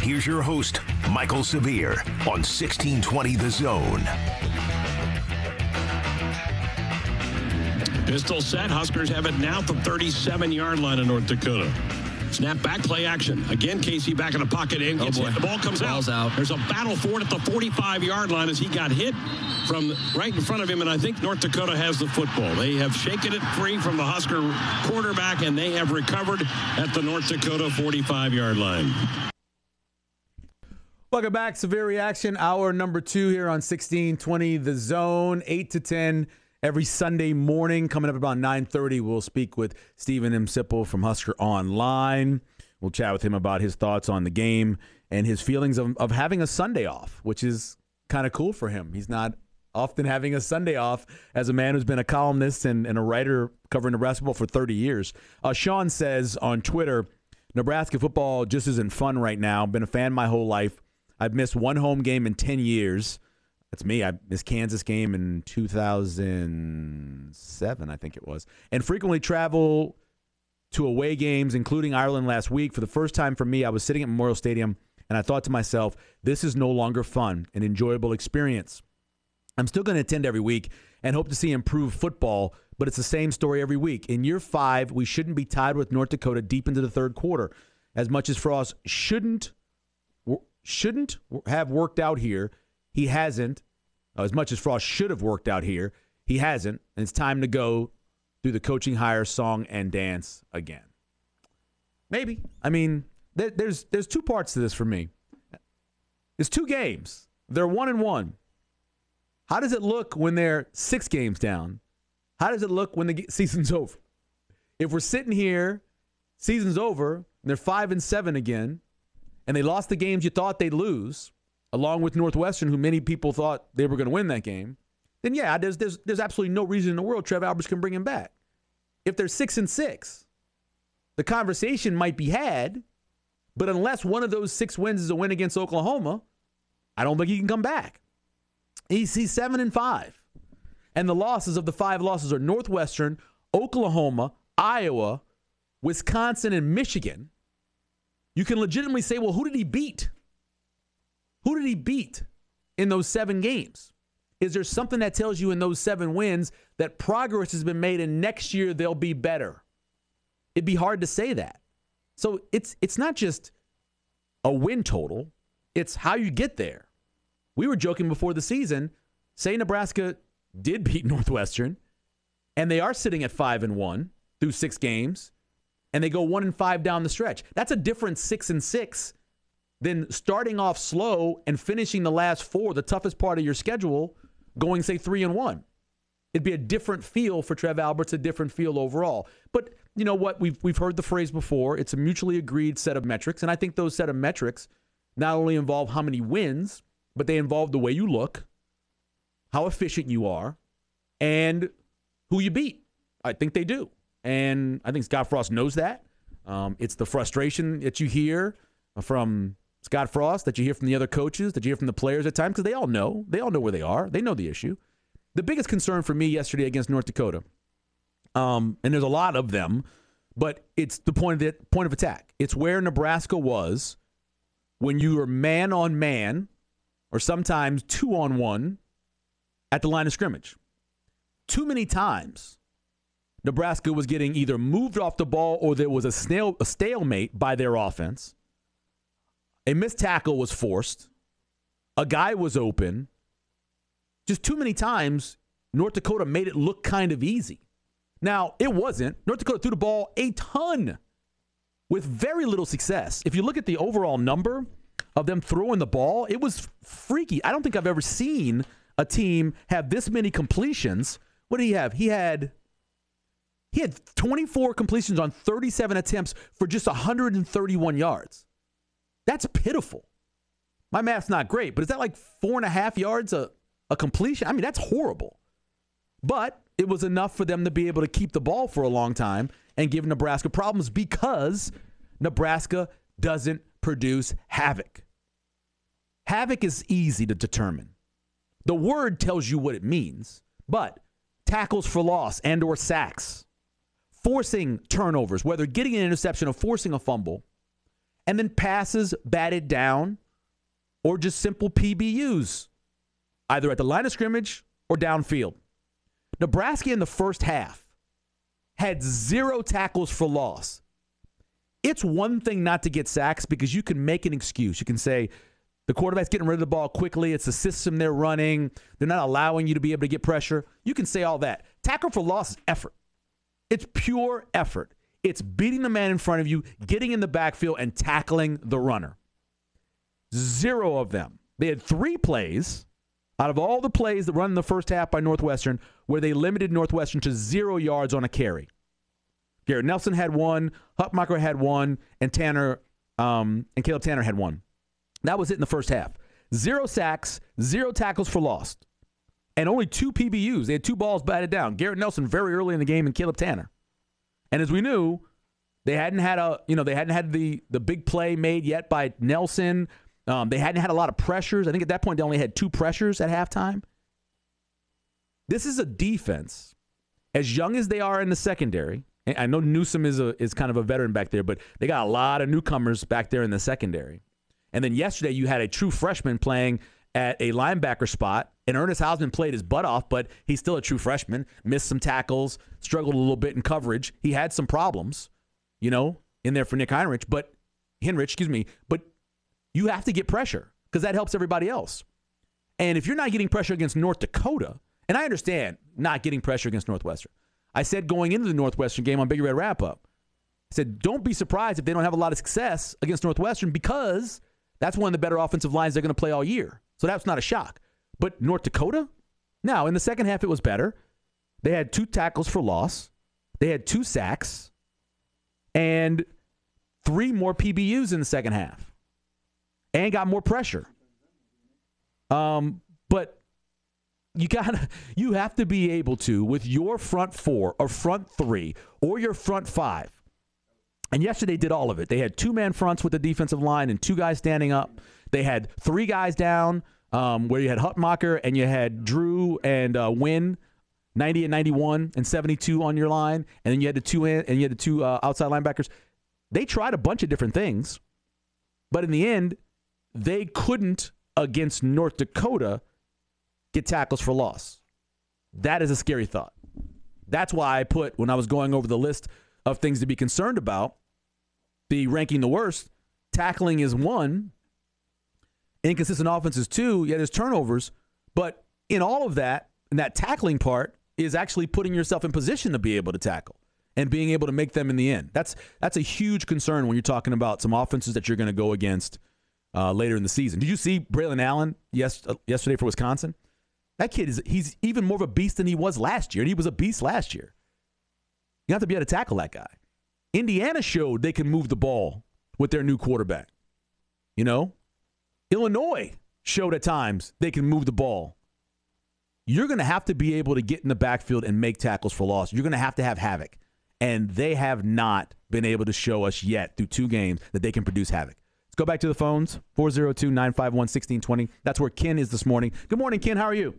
Here's your host, Michael Severe, on 1620 The Zone. Pistol set. Huskers have it now at the 37 yard line of North Dakota. Snap back play action. Again, Casey back in the pocket and oh, gets Oh, boy. hit. The ball comes Ball's out. out. There's a battle for it at the 45 yard line as he got hit from right in front of him. And I think North Dakota has the football. They have shaken it free from the Husker quarterback and they have recovered at the North Dakota 45 yard line. Welcome back. Severe Reaction, hour number two here on 1620 The Zone, 8 to 10 every Sunday morning. Coming up about 9.30, we'll speak with Steven M. Sipple from Husker Online. We'll chat with him about his thoughts on the game and his feelings of, of having a Sunday off, which is kind of cool for him. He's not often having a Sunday off as a man who's been a columnist and, and a writer covering Nebraska football for 30 years. Uh, Sean says on Twitter, Nebraska football just isn't fun right now. Been a fan my whole life. I've missed one home game in 10 years. That's me. I missed Kansas game in 2007, I think it was. And frequently travel to away games, including Ireland last week. For the first time for me, I was sitting at Memorial Stadium and I thought to myself, this is no longer fun, an enjoyable experience. I'm still going to attend every week and hope to see improved football, but it's the same story every week. In year five, we shouldn't be tied with North Dakota deep into the third quarter. As much as Frost shouldn't shouldn't have worked out here, he hasn't. Uh, As much as Frost should have worked out here, he hasn't. And it's time to go through the coaching hire song and dance again. Maybe. I mean, there, there's there's two parts to this for me. It's two games. They're one and one. How does it look when they're six games down? How does it look when the season's over? If we're sitting here, season's over, and they're five and seven again, and they lost the games you thought they'd lose, along with Northwestern, who many people thought they were going to win that game, then yeah, there's, there's there's absolutely no reason in the world Trev Alberts can bring him back. If they're six and six, the conversation might be had, but unless one of those six wins is a win against Oklahoma, I don't think he can come back. He's, he's seven and five. And the losses of the five losses are Northwestern, Oklahoma, Iowa, Wisconsin, and Michigan. You can legitimately say, well, who did he beat? Who did he beat in those seven games? Is there something that tells you in those seven wins that progress has been made and next year they'll be better? It'd be hard to say that. So it's it's not just a win total, it's how you get there. We were joking before the season, say Nebraska did beat Northwestern, and they are sitting at five and one through six games, and they go one and five down the stretch. That's a different six and six than starting off slow and finishing the last four, the toughest part of your schedule, going say three and one. It'd be a different feel for Trev Alberts, a different feel overall. But you know what? We've we've heard the phrase before. It's a mutually agreed set of metrics, and I think those set of metrics not only involve how many wins, but they involve the way you look, how efficient you are, and who you beat. I think they do, and I think Scott Frost knows that. Um, it's the frustration that you hear from Scott Frost, that you hear from the other coaches, that you hear from the players at times, because they all know. They all know where they are. They know the issue. The biggest concern for me yesterday against North Dakota, um, and there's a lot of them, but it's the point of the point of attack. It's where Nebraska was when you were man on man, or sometimes two on one, at the line of scrimmage. Too many times, Nebraska was getting either moved off the ball or there was a snail a stalemate by their offense. A missed tackle was forced. A guy was open. Just too many times, North Dakota made it look kind of easy. Now, it wasn't. North Dakota threw the ball a ton with very little success. If you look at the overall number of them throwing the ball, it was freaky. I don't think I've ever seen a team have this many completions. What did he have? He had he had 24 completions on 37 attempts for just 131 yards. That's pitiful. My math's not great, but is that like four and a half yards a, a completion? I mean, that's horrible. But it was enough for them to be able to keep the ball for a long time and give Nebraska problems because Nebraska doesn't produce havoc. Havoc is easy to determine. The word tells you what it means, but tackles for loss and or sacks, forcing turnovers, whether getting an interception or forcing a fumble, and then passes batted down or just simple PBUs, either at the line of scrimmage or downfield. Nebraska in the first half had zero tackles for loss. It's one thing not to get sacks because you can make an excuse. You can say the quarterback's getting rid of the ball quickly. It's the system they're running. They're not allowing you to be able to get pressure. You can say all that. Tackle for loss is effort. It's pure effort. It's beating the man in front of you, getting in the backfield, and tackling the runner. Zero of them. They had three plays out of all the plays that run in the first half by Northwestern where they limited Northwestern to zero yards on a carry. Garrett Nelson had one, Hutmacher had one, and Tannor um, and Caleb Tannor had one. That was it in the first half. Zero sacks, zero tackles for loss, and only two PBUs. They had two balls batted down. Garrett Nelson very early in the game, and Caleb Tannor. And as we knew, they hadn't had a you know they hadn't had the the big play made yet by Nelson. Um, they hadn't had a lot of pressures. I think at that point they only had two pressures at halftime. This is a defense, as young as they are in the secondary. I know Newsome is a is kind of a veteran back there, but they got a lot of newcomers back there in the secondary. And then yesterday you had a true freshman playing at a linebacker spot, and Ernest Hausmann played his butt off, but he's still a true freshman. Missed some tackles, struggled a little bit in coverage. He had some problems, you know, in there for Nick Heinrich, but Henrich, excuse me, but you have to get pressure because that helps everybody else. And if you're not getting pressure against North Dakota, and I understand not getting pressure against Northwestern. I said going into the Northwestern game on Big Red Wrap Up, I said, don't be surprised if they don't have a lot of success against Northwestern because that's one of the better offensive lines they're going to play all year. So that's not a shock. But North Dakota? Now, in the second half, it was better. They had two tackles for loss, they had two sacks, and three more PBUs in the second half, and got more pressure. Um, but you gotta you have to be able to with your front four or front three or your front five. And yesterday did all of it. They had two man fronts with the defensive line and two guys standing up. They had three guys down, um, where you had Hutmacher and you had Drew and uh, Wynn, 90 and 91 and 72 on your line, and then you had the two in, and you had the two uh, outside linebackers. They tried a bunch of different things, but in the end, they couldn't against North Dakota get tackles for loss. That is a scary thought. That's why I put when I was going over the list of things to be concerned about, the ranking the worst, tackling is one, inconsistent offenses too. yeah, there's turnovers, but in all of that, in that tackling part is actually putting yourself in position to be able to tackle and being able to make them in the end. That's that's a huge concern when you're talking about some offenses that you're going to go against uh, later in the season. Did you see Braylon Allen yes, uh, yesterday for Wisconsin? That kid is he's even more of a beast than he was last year, and he was a beast last year. You have to be able to tackle that guy. Indiana showed they can move the ball with their new quarterback. You know, Illinois showed at times they can move the ball. You're going to have to be able to get in the backfield and make tackles for loss. You're going to have to have havoc. And they have not been able to show us yet through two games that they can produce havoc. Let's go back to the phones 402 951 1620. That's where Ken is this morning. Good morning, Ken. How are you?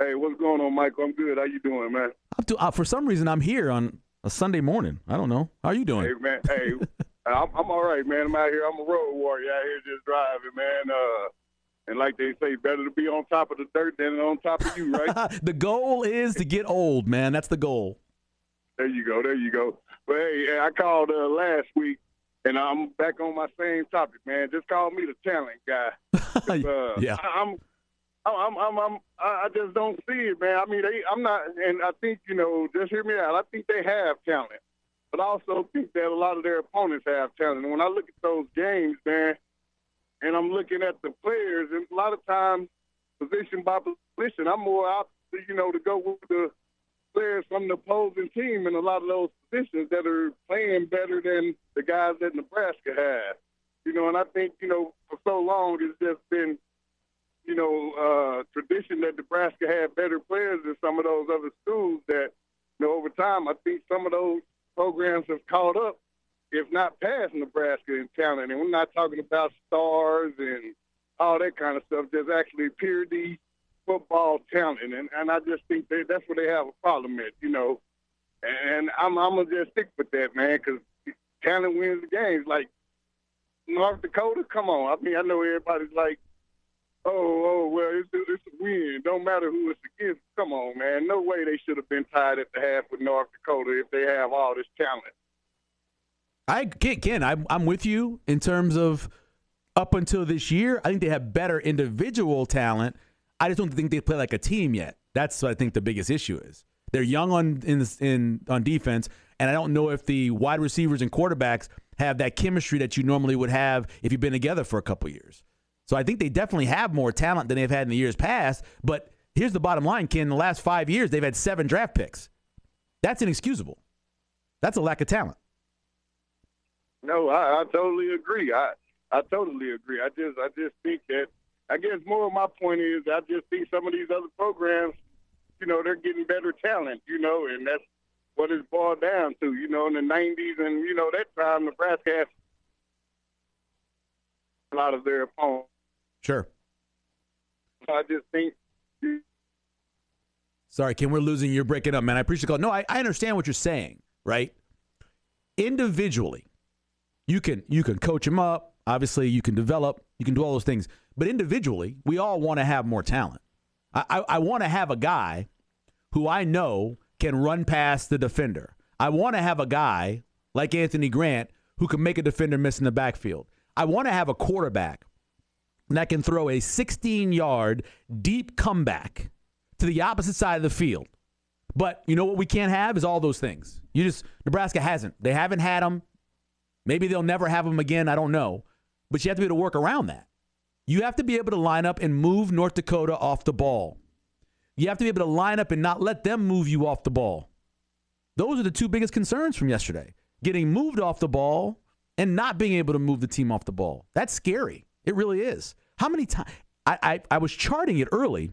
Hey, what's going on, Michael? I'm good. How you doing, man? I'm do, uh, for some reason, I'm here on a Sunday morning. I don't know. How are you doing? Hey, man. Hey, I'm, I'm all right, man. I'm out here. I'm a road warrior out here just driving, man. Uh, and like they say, better to be on top of the dirt than on top of you, right? the goal is to get old, man. That's the goal. There you go. There you go. But hey, I called uh, last week, and I'm back on my same topic, man. Just call me the talent guy. Uh, yeah. I, I'm I'm, I'm, I'm, I just don't see it, man. I mean, they, I'm not, and I think you know, just hear me out. I think they have talent, but I also think that a lot of their opponents have talent. And when I look at those games, man, and I'm looking at the players, and a lot of times, position by position, I'm more out, you know, to go with the players from the opposing team in a lot of those positions that are playing better than the guys that Nebraska has. You know, and I think, you know, for so long, it's just been, you know, uh, tradition that Nebraska had better players than some of those other schools. That, you know, over time, I think some of those programs have caught up, if not past Nebraska in talent. And we're not talking about stars and all that kind of stuff. There's actually pure D football talent, and and I just think they, that's where they have a problem at, you know. And I'm I'm gonna just stick with that, man, because talent wins the games. Like North Dakota, come on. I mean, I know everybody's like, oh, oh, well, it's, it's a win. Don't matter who it's against. Come on, man. No way they should have been tied at the half with North Dakota if they have all this talent. I Ken, I'm I'm with you in terms of up until this year. I think they have better individual talent. I just don't think they play like a team yet. That's what I think the biggest issue is. They're young on in in on defense, and I don't know if the wide receivers and quarterbacks have that chemistry that you normally would have if you've been together for a couple years. So I think they definitely have more talent than they've had in the years past. But here's the bottom line, Ken. In the last five years, they've had seven draft picks. That's inexcusable. That's a lack of talent. No, I, I totally agree. I I totally agree. I just I just think that I guess more of my point is I just see some of these other programs, you know, they're getting better talent, you know, and that's what it's boiled down to. You know, in the '90s and you know that time, Nebraska had a lot of their opponents. Sure. I just think. Sorry, Ken, we're losing. You're breaking up, man. I appreciate the call. No, I, I understand what you're saying, right? Individually, you can you can coach them up. Obviously, you can develop. You can do all those things. But individually, we all want to have more talent. I, I, I want to have a guy who I know can run past the defender. I want to have a guy like Anthony Grant who can make a defender miss in the backfield. I want to have a quarterback that can throw a 16 yard deep comeback to the opposite side of the field. But you know what we can't have is all those things. You just Nebraska hasn't. They haven't had them. Maybe they'll never have them again. I don't know. But you have to be able to work around that. You have to be able to line up and move North Dakota off the ball. You have to be able to line up and not let them move you off the ball. Those are the two biggest concerns from yesterday getting moved off the ball and not being able to move the team off the ball. That's scary. It really is. How many times? I, I, I was charting it early.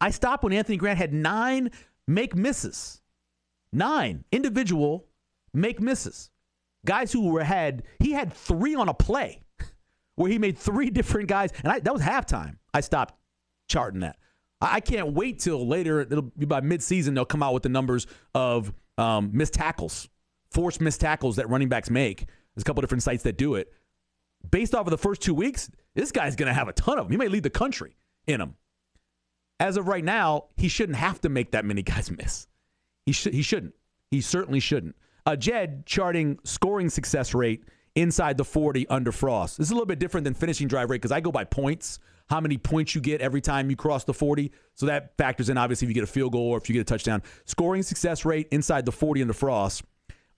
I stopped when Anthony Grant had nine make misses. Nine individual make misses. Guys who were had, he had three on a play where he made three different guys. And I, that was halftime. I stopped charting that. I can't wait till later. It'll be by midseason. They'll come out with the numbers of um, missed tackles, forced missed tackles that running backs make. There's a couple different sites that do it. Based off of the first two weeks, this guy's going to have a ton of them. He may lead the country in them. As of right now, he shouldn't have to make that many guys miss. He should. He shouldn't. He certainly shouldn't. Uh, Jed charting scoring success rate inside the 40 under Frost. This is a little bit different than finishing drive rate because I go by points how many points you get every time you cross the 40. So that factors in, obviously, if you get a field goal or if you get a touchdown. Scoring success rate inside the 40 under Frost.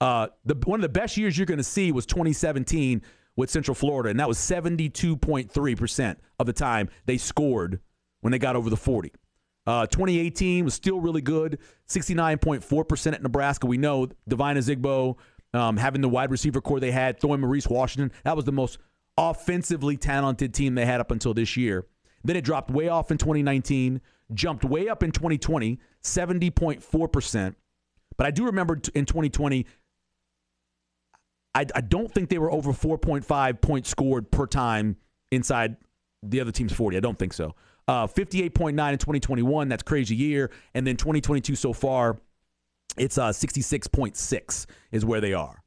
Uh, the, one of the best years you're going to see was 2017 with Central Florida, and that was 72.3% of the time they scored when they got over the 40. Uh, 2018 was still really good, 69.4% at Nebraska. We know Devine Ozigbo um, having the wide receiver core they had, throwing Maurice Washington, that was the most offensively talented team they had up until this year. Then it dropped way off in 2019, jumped way up in 2020, 70.4%. But I do remember in 2020, I, I don't think they were over 4.5 points scored per time inside the other team's 40. I don't think so. Uh, 58.9 in 2021. That's crazy year. And then 2022 so far, it's uh, 66.6 is where they are.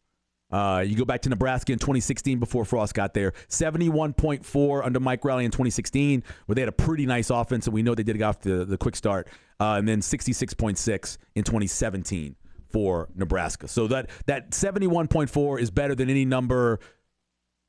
Uh, you go back to Nebraska in 2016 before Frost got there. 71.4 under Mike Riley in 2016, where they had a pretty nice offense, and we know they did get off the, the quick start. Uh, and then 66.6 in 2017 for Nebraska. So that, that 71.4 is better than any number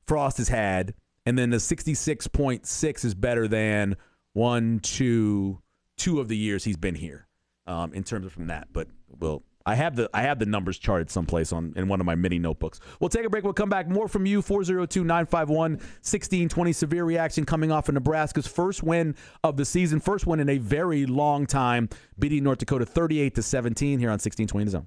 Frost has had. And then the 66.6 is better than one, two, two of the years he's been here um, in terms of from that. But we'll I have the I have the numbers charted someplace on in one of my mini notebooks. We'll take a break. We'll come back. More from you. 402-951-1620. Severe reaction coming off of Nebraska's first win of the season. First win in a very long time, beating North Dakota 38 to 17 here on 1620 The Zone.